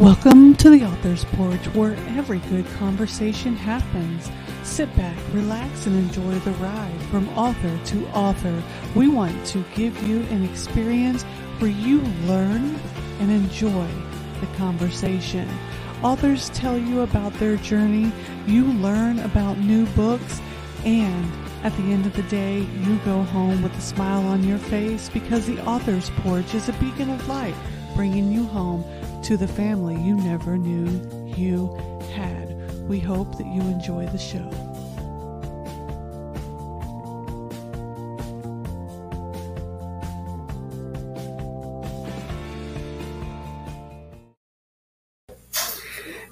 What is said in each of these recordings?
Welcome to the Author's Porch, where every good conversation happens. Sit back, relax, and enjoy the ride from author to author. We want to give you an experience where you learn and enjoy the conversation. Authors tell you about their journey, you learn about new books, and at the end of the day, you go home with a smile on your face because the Author's Porch is a beacon of light, bringing you home to the family you never knew you had. We hope that you enjoy the show.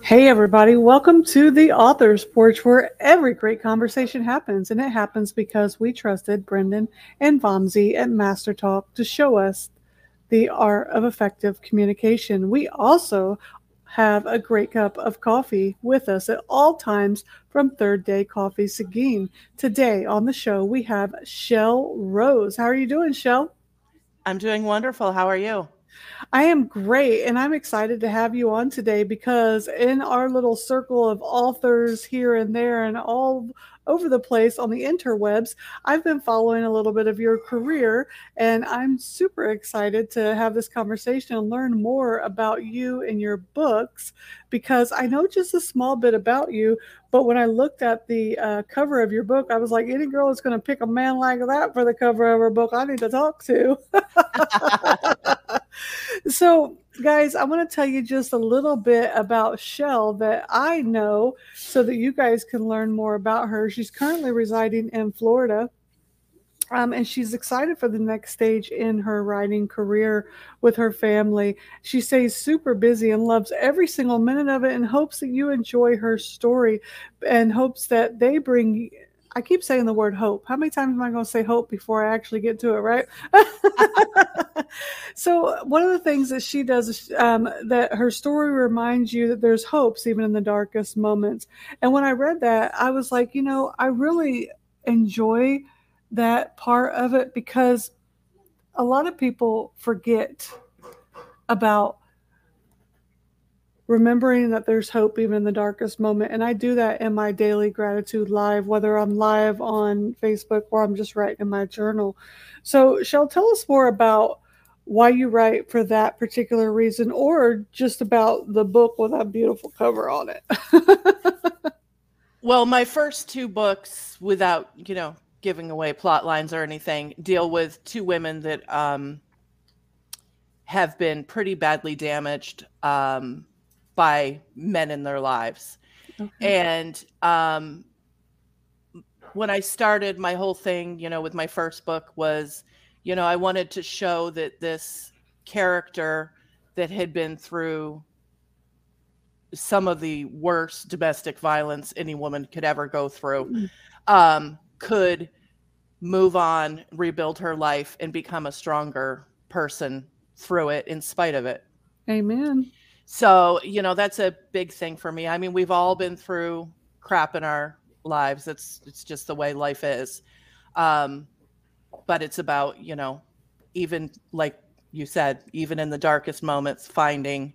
Hey, everybody, welcome to the Author's Porch, where every great conversation happens. And it happens because we trusted Brendan and Vamsi at Master Talk to show us the art of effective communication. We also have a great cup of coffee with us at all times from Third Day Coffee Seguin. Today on the show, we have Chelle Rose. How are you doing, Chelle? I'm doing wonderful. How are you? I am great, and I'm excited to have you on today because in our little circle of authors here and there and all over the place on the interwebs, I've been following a little bit of your career, and I'm super excited to have this conversation and learn more about you and your books because I know just a small bit about you. But when I looked at the uh, cover of your book, I was like, any girl is going to pick a man like that for the cover of her book, I need to talk to. so, guys, I want to tell you just a little bit about Chelle that I know so that you guys can learn more about her. She's currently residing in Florida. Um, and she's excited for the next stage in her writing career with her family. She stays super busy and loves every single minute of it and hopes that you enjoy her story and hopes that they bring I keep saying the word hope. How many times am I going to say hope before I actually get to it, right? so, one of the things that she does is um, that her story reminds you that there's hopes even in the darkest moments. And when I read that, I was like, you know, I really enjoy that part of it because a lot of people forget about remembering that there's hope even in the darkest moment. And I do that in my daily gratitude live, whether I'm live on Facebook or I'm just writing in my journal. So, Chelle, tell us more about why you write for that particular reason or just about the book with that beautiful cover on it. well, my first two books, without, you know, giving away plot lines or anything, deal with two women that um, have been pretty badly damaged. Um, by men in their lives. Okay. And um, when I started, my whole thing, you know, with my first book was, you know, I wanted to show that this character that had been through some of the worst domestic violence any woman could ever go through mm. um, could move on, rebuild her life, and become a stronger person through it in spite of it. Amen. So, you know, that's a big thing for me. I mean, we've all been through crap in our lives. It's it's just the way life is. Um, but it's about, you know, even like you said, even in the darkest moments, finding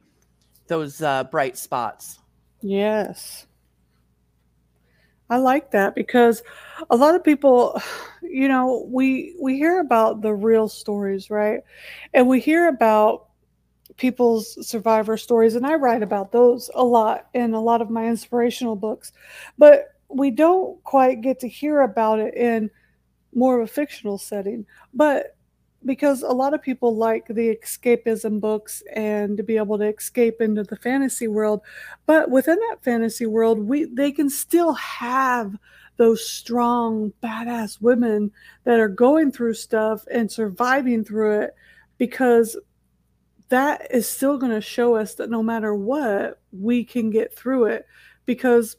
those uh, bright spots. Yes. I like that because a lot of people, you know, we we hear about the real stories, right? And we hear about people's survivor stories, and I write about those a lot in a lot of my inspirational books. But we don't quite get to hear about it in more of a fictional setting. But because a lot of people like the escapism books and to be able to escape into the fantasy world but within that fantasy world we they can still have those strong badass women that are going through stuff and surviving through it because that is still going to show us that no matter what, we can get through it because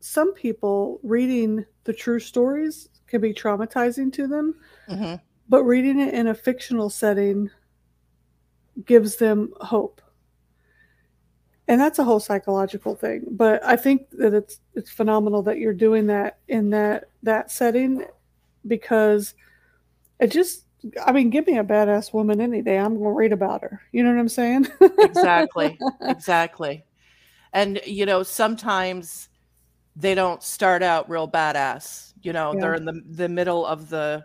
some people reading the true stories can be traumatizing to them, mm-hmm. but reading it in a fictional setting gives them hope. And that's a whole psychological thing, but I think that it's it's phenomenal that you're doing that in that that setting because it just I mean, give me a badass woman any day. I'm going to read about her. You know what I'm saying? exactly. Exactly. And, you know, sometimes they don't start out real badass. You know, yeah. they're in the, the middle of the,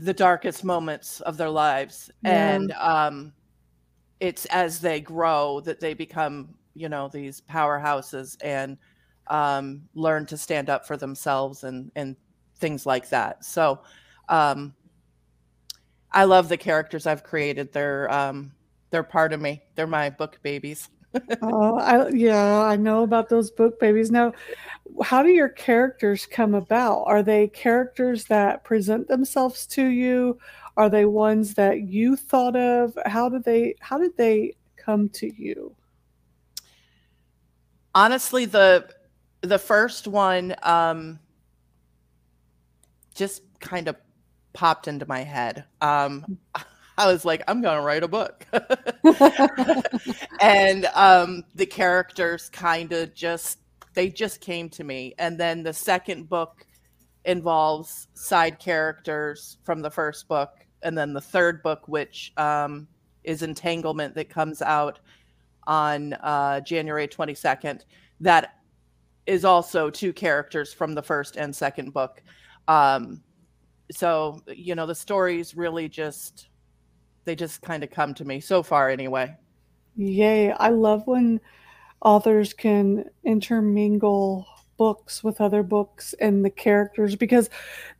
the darkest moments of their lives. Yeah. And, um, it's as they grow that they become, you know, these powerhouses and, um, learn to stand up for themselves and, and things like that. So, um, I love the characters I've created. They're um, they're part of me. They're my book babies. oh, I, yeah, I know about those book babies. Now, how do your characters come about? Are they characters that present themselves to you? Are they ones that you thought of? How did they how did they come to you? Honestly, the the first one um, just kind of popped into my head. Um, I was like, I'm going to write a book. and um, the characters kind of just, they just came to me. And then the second book involves side characters from the first book. And then the third book, which um, is Entanglement, that comes out on uh, January 22nd, that is also two characters from the first and second book. Um, so you know the stories really just they just kind of come to me so far anyway yay i love when authors can intermingle books with other books and the characters because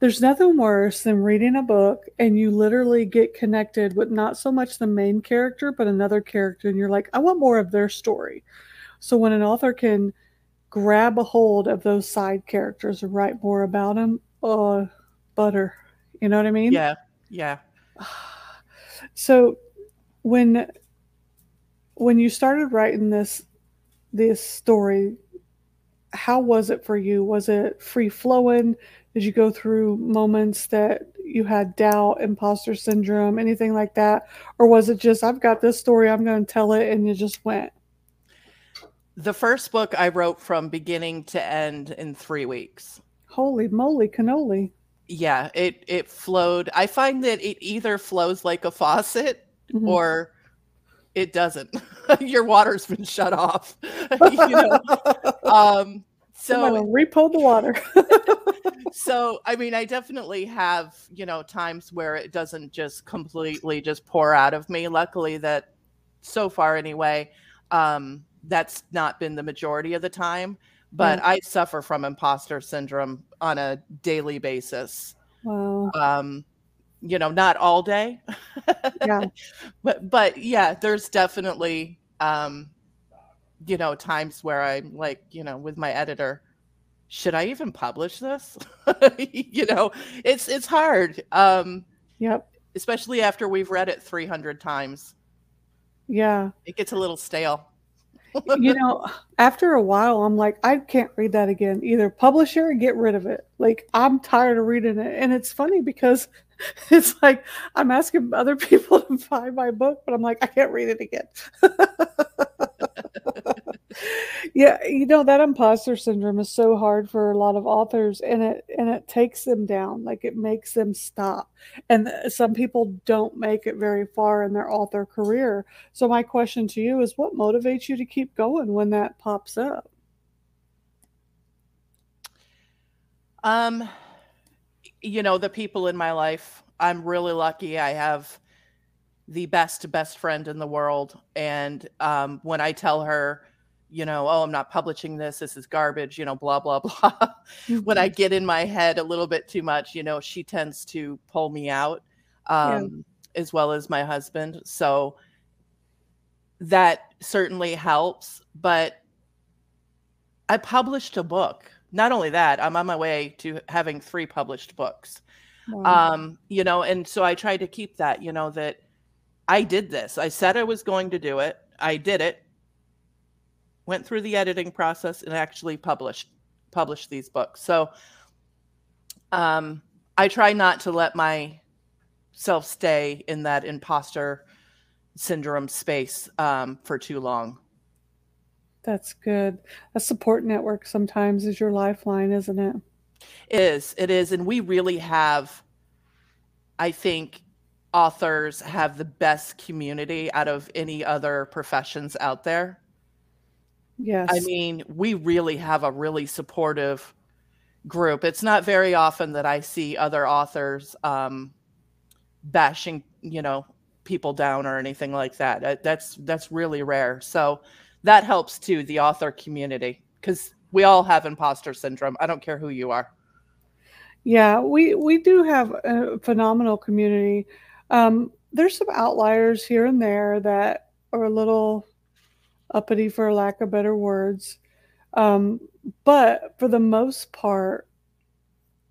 there's nothing worse than reading a book and you literally get connected with not so much the main character but another character and you're like i want more of their story so when an author can grab a hold of those side characters and write more about them oh butter. You know what I mean? Yeah. Yeah. So when when you started writing this this story, how was it for you? Was it free flowing? Did you go through moments that you had doubt, imposter syndrome, anything like that? Or was it just, I've got this story, I'm going to tell it, and you just went? The first book I wrote from beginning to end in three weeks. Holy moly, cannoli yeah, it it flowed. I find that it either flows like a faucet mm-hmm. or it doesn't. Your water's been shut off. you know? um, so repo the water. so I mean, I definitely have you know times where it doesn't just completely just pour out of me. Luckily, that so far anyway, um, that's not been the majority of the time but. I suffer from imposter syndrome on a daily basis. Wow. Um, you know, not all day. yeah. But but yeah, there's definitely um, you know, times where I'm like, you know, with my editor, should I even publish this? you know, it's it's hard. Um Yep. Especially after we've read it 300 times. Yeah. It gets a little stale you know, after a while, I'm like, I can't read that again. Either publish it or get rid of it. Like, I'm tired of reading it. And it's funny because it's like I'm asking other people to buy my book, but I'm like, I can't read it again. Yeah, you know that imposter syndrome is so hard for a lot of authors, and it and it takes them down. Like it makes them stop. And some people don't make it very far in their author career. So my question to you is, what motivates you to keep going when that pops up? Um, you know, the people in my life. I'm really lucky. I have the best best friend in the world, and um, when I tell her you know, oh, I'm not publishing this. This is garbage, you know, blah, blah, blah. when I mm-hmm. get in my head a little bit too much, you know, she tends to pull me out, um, yeah. as well as my husband. So that certainly helps. But I published a book. Not only that, I'm on my way to having three published books. Wow. Um, you know, and so I try to keep that, you know, that I did this. I said I was going to do it. I did it went through the editing process and actually published published these books. So um, I try not to let myself stay in that imposter syndrome space um, for too long. That's good. A support network sometimes is your lifeline, isn't it? It is. It is. And we really have I think authors have the best community out of any other professions out there. Yes. I mean, we really have a really supportive group. It's not very often that I see other authors um, bashing, you know, people down or anything like that. That's that's really rare. So that helps too the author community because we all have imposter syndrome. I don't care who you are. Yeah, we we do have a phenomenal community. Um, there's some outliers here and there that are a little uppity, for lack of better words. Um, but for the most part,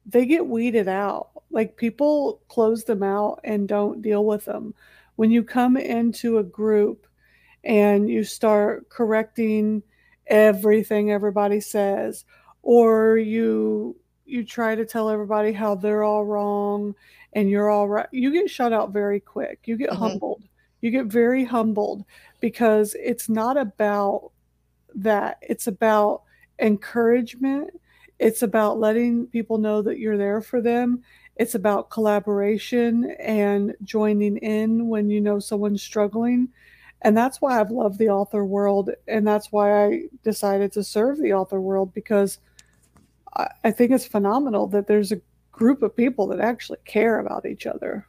they get weeded out. Like people close them out and don't deal with them. When you come into a group and you start correcting everything everybody says, or you you try to tell everybody how they're all wrong and you're all right, you get shut out very quick. You get mm-hmm. humbled. You get very humbled because it's not about that. It's about encouragement. It's about letting people know that you're there for them. It's about collaboration and joining in when you know someone's struggling. And that's why I've loved the author world. And that's why I decided to serve the author world because I, think it's phenomenal that there's a group of people that actually care about each other.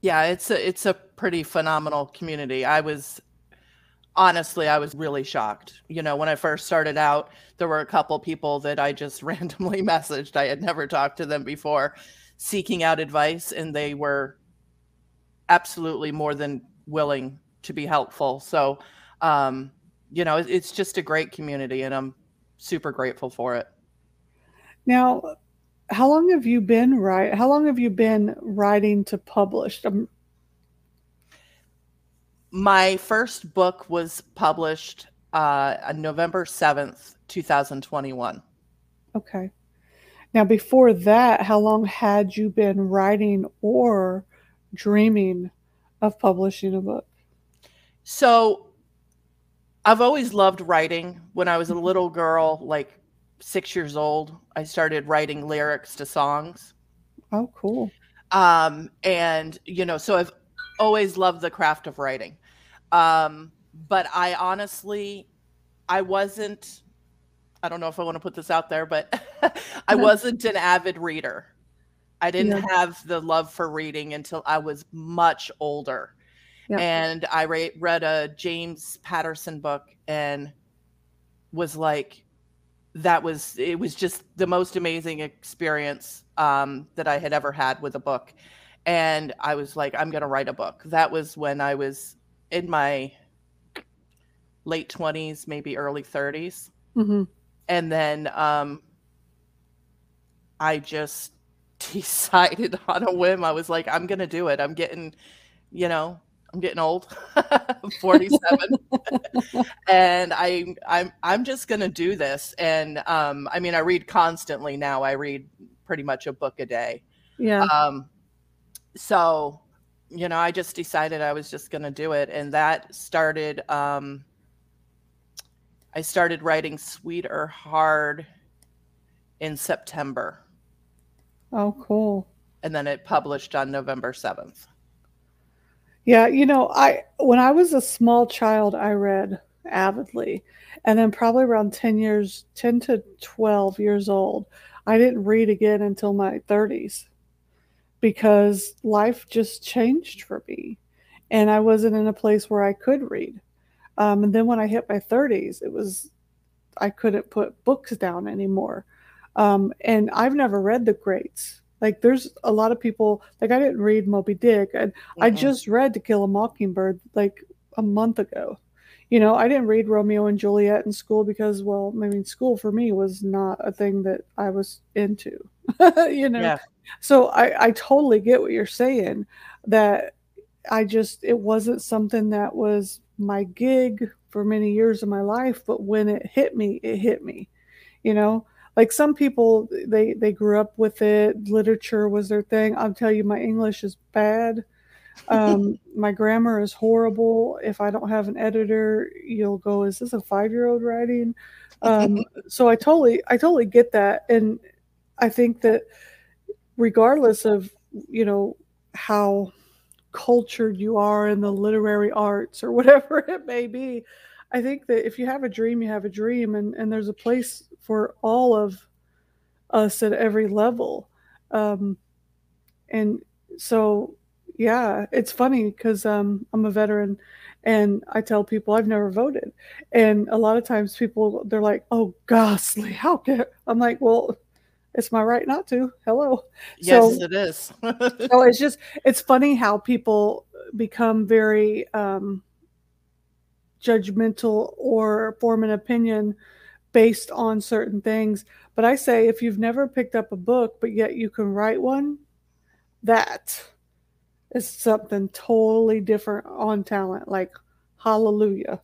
Yeah, it's a it's a pretty phenomenal community. I was honestly, I was really shocked. You know, when I first started out, there were a couple people that I just randomly messaged. I had never talked to them before, seeking out advice, and they were absolutely more than willing to be helpful. So, um, you know, it's just a great community, and I'm super grateful for it. Now, how long have you been write? How long have you been writing to publish? Um, my first book was published uh, on November 7th, 2021. Okay. Now, before that, how long had you been writing or dreaming of publishing a book? So, I've always loved writing. When I was a little girl, like six years old, I started writing lyrics to songs. Oh, cool. Um, and, you know, so I've always loved the craft of writing. Um, but I honestly, I wasn't. I don't know if I want to put this out there, but I wasn't an avid reader. I didn't yeah. have the love for reading until I was much older. Yeah. And I re- read a James Patterson book and was like, that was, it was just the most amazing experience um, that I had ever had with a book. And I was like, I'm going to write a book. That was when I was in my late 20s, maybe early 30s. Mm-hmm. And then um, I just decided on a whim. I was like, I'm going to do it. I'm getting, you know, I'm getting old. I'm 47. and I I'm I'm just going to do this and um I mean I read constantly now. I read pretty much a book a day. Yeah. Um so you know, I just decided I was just going to do it. And that started, um, I started writing Sweeter Heart in September. Oh, cool. And then it published on November 7th. Yeah, you know, I when I was a small child, I read avidly. And then probably around 10 years, 10 to 12 years old, I didn't read again until my 30s because life just changed for me and I wasn't in a place where I could read. Um, and then when I hit my 30s, it was, I couldn't put books down anymore. Um, and I've never read the greats. Like there's a lot of people, like I didn't read Moby Dick and mm-hmm. I just read To Kill a Mockingbird like a month ago. You know, I didn't read Romeo and Juliet in school because, well, I mean, school for me was not a thing that I was into. you know, yeah. So I, I totally get what you're saying that I just, it wasn't something that was my gig for many years of my life, but when it hit me, it hit me, you know, like some people, they, they grew up with it. Literature was their thing. I'll tell you, my English is bad. Um, my grammar is horrible. If I don't have an editor, you'll go, is this a five-year-old writing? Um, so I totally, I totally get that. And I think that regardless of you know how cultured you are in the literary arts or whatever it may be. I think that if you have a dream, you have a dream, and, and there's a place for all of us at every level. Um, and so, yeah, it's funny because um, I'm a veteran and I tell people I've never voted. And a lot of times people, they're like, oh, ghastly, how can I'm like, well, it's my right not to. Hello. Yes, so, it is. so it's just, it's funny how people become very, um, judgmental or form an opinion based on certain things. But I say if you've never picked up a book, but yet you can write one, that is something totally different on talent. Like, hallelujah.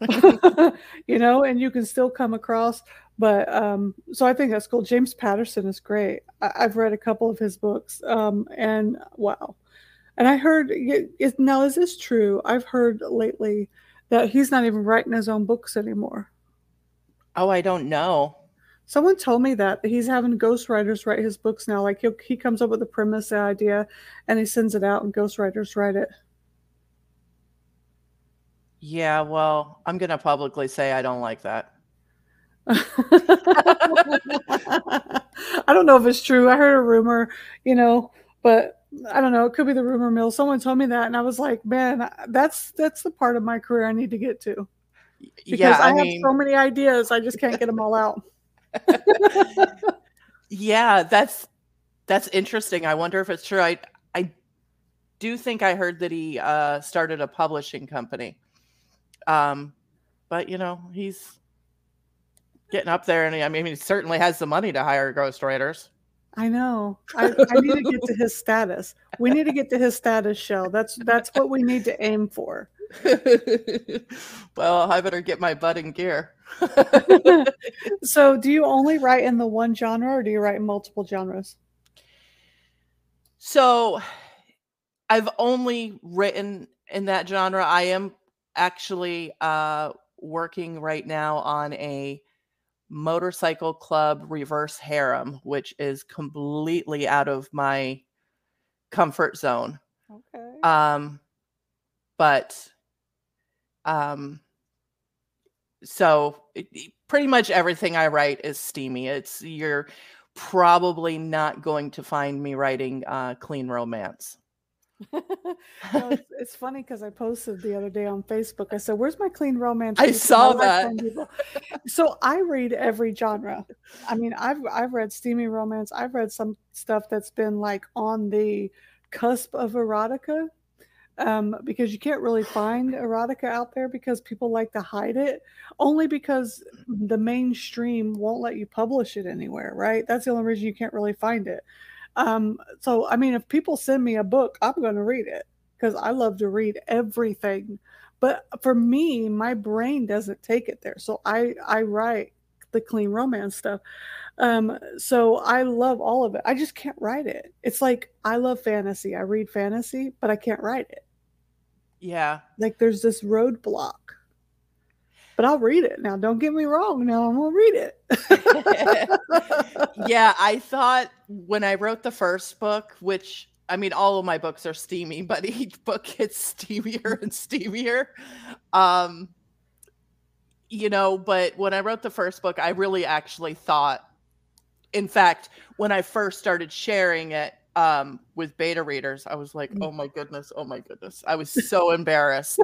you know, and you can still come across. But um, so I think that's cool. James Patterson is great. I- have read a couple of his books, um, and wow. And I heard, is, now is this true? I've heard lately that he's not even writing his own books anymore. Oh, I don't know. Someone told me that he's having ghostwriters write his books now. Like he he comes up with a premise, the idea, and he sends it out, and ghostwriters write it. Yeah, well, I'm gonna publicly say I don't like that. I don't know if it's true. I heard a rumor, you know, but I don't know. It could be the rumor mill. Someone told me that, and I was like, man, that's that's the part of my career I need to get to. Because yeah, I, I have so many ideas, I just can't get them all out. yeah, that's that's interesting. I wonder if it's true. I I do think I heard that he uh, started a publishing company. Um, but you know, he's getting up there, and I mean, he certainly has the money to hire ghostwriters. I know. I, I need to get to his status. We need to get to his status show. That's that's what we need to aim for. well, I better get my butt in gear. so, do you only write in the one genre, or do you write in multiple genres? So, I've only written in that genre. I am actually uh, working right now on a motorcycle club reverse harem, which is completely out of my comfort zone. Okay. Um, but um, so it, pretty much everything I write is steamy. It's you're probably not going to find me writing uh, clean romance. no, it's, it's, funny because I posted the other day on Facebook. I said, "Where's my clean romance?" I saw that. so I read every genre. I mean, I've I've read steamy romance. I've read some stuff that's been like on the cusp of erotica, um, because you can't really find erotica out there because people like to hide it. Only because the mainstream won't let you publish it anywhere, right? That's the only reason you can't really find it. Um, so, I mean, if people send me a book, I'm going to read it because I love to read everything. But for me, my brain doesn't take it there. So I, I write the clean romance stuff. Um, so I love all of it. I just can't write it. It's like I love fantasy. I read fantasy, but I can't write it. Yeah. Like there's this roadblock but I'll read it. Now, don't get me wrong. Now I'm gonna read it. yeah, I thought when I wrote the first book, which I mean, all of my books are steamy, but each book gets steamier and steamier. Um, you know, but when I wrote the first book, I really actually thought, in fact, when I first started sharing it um, with beta readers, I was like, mm. oh my goodness, oh my goodness. I was so embarrassed.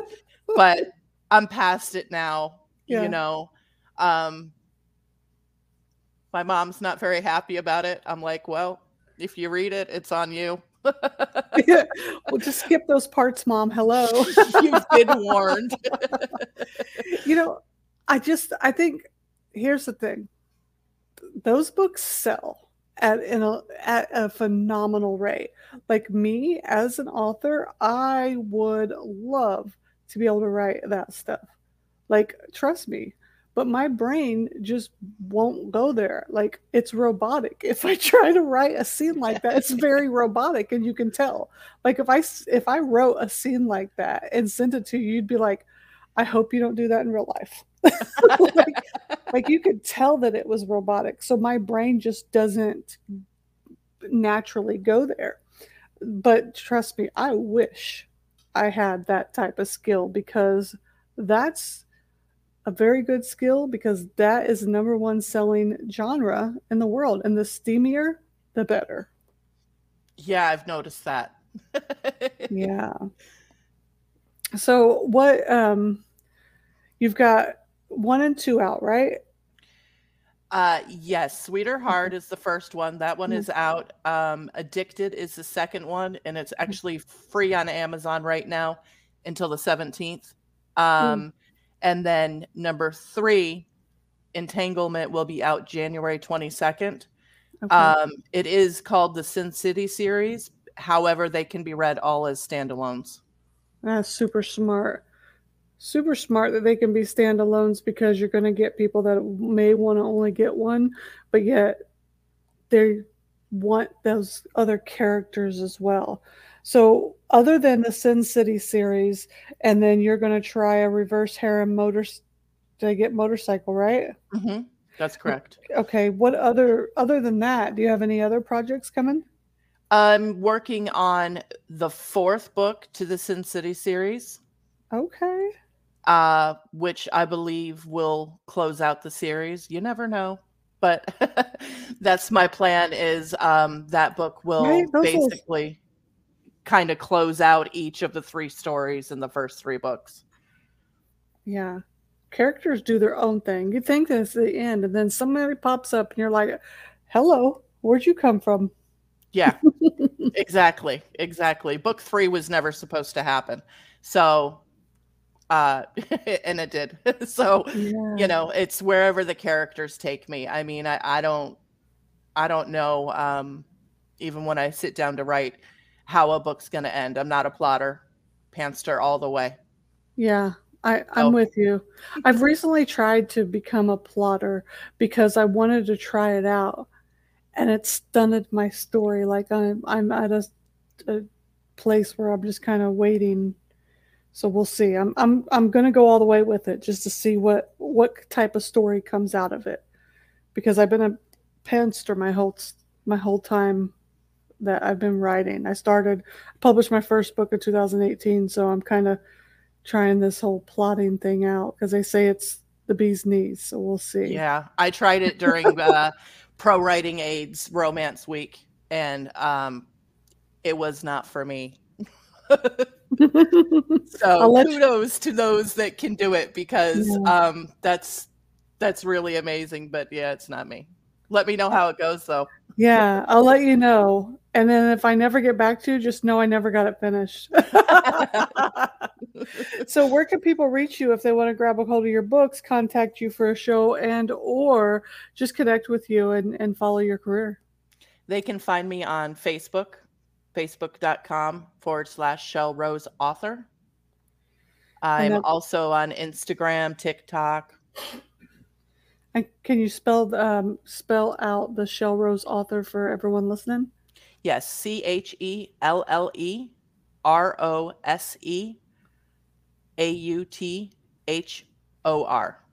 But I'm past it now. Yeah. You know, um, my mom's not very happy about it. I'm like, well, if you read it, it's on you. yeah. Well, just skip those parts, mom. Hello. You've been warned. you know, I just, I think here's the thing those books sell at, in a, at a phenomenal rate. Like me as an author, I would love to be able to write that stuff. Like, trust me. But my brain just won't go there. Like, it's robotic. If I try to write a scene like that, it's very robotic, and you can tell. Like, if I if I wrote a scene like that and sent it to you, you'd be like, "I hope you don't do that in real life." like, like you could tell that it was robotic. So my brain just doesn't naturally go there. but trust me, I wish I had that type of skill because that's a very good skill because that is the number one selling genre in the world. And the steamier, the better. Yeah, I've noticed that. yeah. So what um you've got one and two out, right? Uh yes, Sweeter Heart is the first one. That one Mm. is out. Um Addicted is the second one and it's Mm. actually free on Amazon right now until the 17th. Mm. Um and then number 3 Entanglement will be out January 22nd. Okay. Um it is called the Sin City series. However, they can be read all as standalones. That's super smart. Super smart that they can be standalones because you're going to get people that may want to only get one, but yet they want those other characters as well. So, other than the Sin City series, and then you're going to try a reverse harem motor. Did I get motorcycle right? Mhm. That's correct. Okay. What other other than that? Do you have any other projects coming? I'm working on the fourth book to the Sin City series. Okay. Uh, which I believe will close out the series. You never know, but that's my plan. Is um, that book will Right, basically kind of close out each of the three stories in the first three books. Yeah. Characters do their own thing. You think that's the end, and then somebody pops up and you're like, hello, where'd you come from? Yeah, exactly, exactly. Book three was never supposed to happen, so uh, and it did. so Yeah. you know it's wherever the characters take me i mean i, I don't i don't know um even when i sit down to write how a book's going to end i'm not a plotter pantster all the way Yeah. I, I'm Oh. with you. I've recently tried to become a plotter because I wanted to try it out and it stunted my story. Like I'm I'm at a, a place where I'm just kind of waiting. So we'll see. I'm I'm I'm gonna go all the way with it just to see what what type of story comes out of it. Because I've been a pantster my whole my whole time that I've been writing. I started published my first book in 2018, so I'm kind of trying this whole plotting thing out because they say it's the bee's knees. So we'll see. yeah i tried it during uh ProWritingAid's romance week and um it was not for me so you- kudos to those that can do it because Yeah. um that's that's really amazing but yeah it's not me let me know how it goes though yeah, I'll let you know. And then if I never get back to you, just know I never got it finished. so where can people reach you if they want to grab a hold of your books, contact you for a show and or just connect with you and, and follow your career? They can find me on Facebook, facebook.com forward slash Chelle Rose Author. I'm that- also on Instagram, TikTok. And can you spell um, spell out the Chelle Rose author for everyone listening? Yes, C H E L L E R O S E A U T H O R.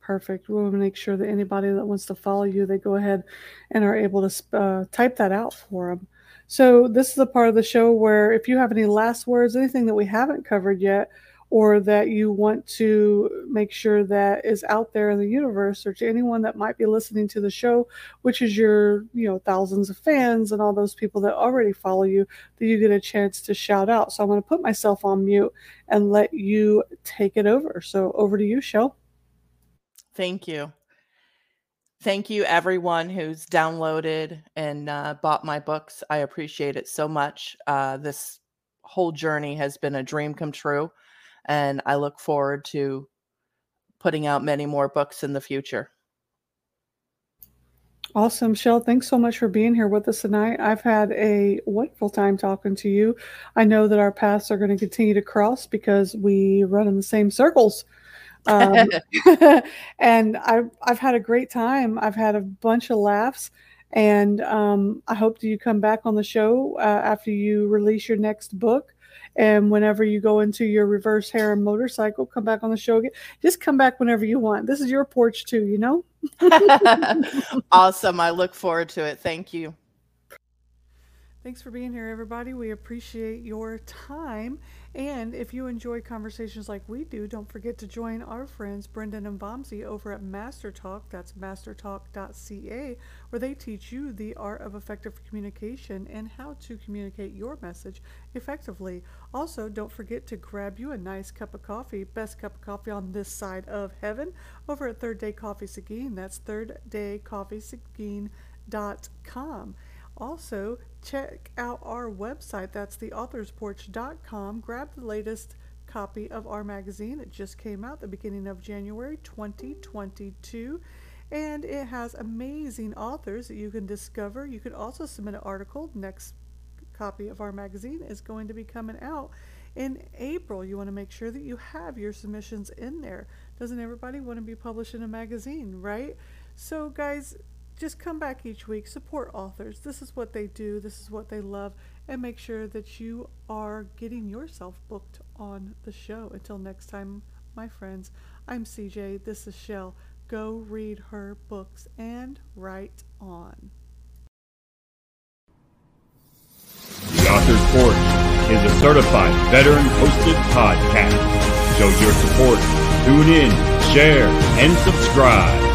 Perfect. We'll make sure that anybody that wants to follow you, they go ahead and are able to uh, type that out for them. So this is the part of the show where if you have any last words, anything that we haven't covered yet, or that you want to make sure that is out there in the universe, or to anyone that might be listening to the show, which is your, you know, thousands of fans and all those people that already follow you, that you get a chance to shout out. So I'm going to put myself on mute and let you take it over. So over to you, Chelle. Thank you. Thank you, everyone who's downloaded and uh, bought my books. I appreciate it so much. Uh, this whole journey has been a dream come true, and I look forward to putting out many more books in the future. Awesome, Chelle. Thanks so much for being here with us tonight. I've had a wonderful time talking to you. I know that our paths are going to continue to cross because we run in the same circles. Um, and I've I've had a great time. I've had a bunch of laughs, and um, I hope that you come back on the show uh, after you release your next book. And whenever you go into your reverse harem motorcycle, come back on the show again. Just come back whenever you want. This is your porch too, you know. awesome. I look forward to it. Thank you. Thanks for being here, everybody. We appreciate your time. And if you enjoy conversations like we do, don't forget to join our friends Brendan and Vamsi over at Master Talk. That's mastertalk.ca, where they teach you the art of effective communication and how to communicate your message effectively. Also, don't forget to grab you a nice cup of coffee, best cup of coffee on this side of heaven, over at Third Day Coffee Seguin. That's thirddaycoffeeseguin.com. Also, check out our website. That's theauthorsporch.com. Grab the latest copy of our magazine. It just came out the beginning of January 2022. And it has amazing authors that you can discover. You can also submit an article. Next copy of our magazine is going to be coming out in April. You want to make sure that you have your submissions in there. Doesn't everybody want to be published in a magazine, right? So, guys, just come back each week, support authors. This is what they do, this is what they love, and make sure that you are getting yourself booked on the show. Until next time, my friends, I'm CJ, this is Chelle. Go read her books and write on. The Author's Porch is a certified veteran hosted podcast. Show your support, tune in, share, and subscribe.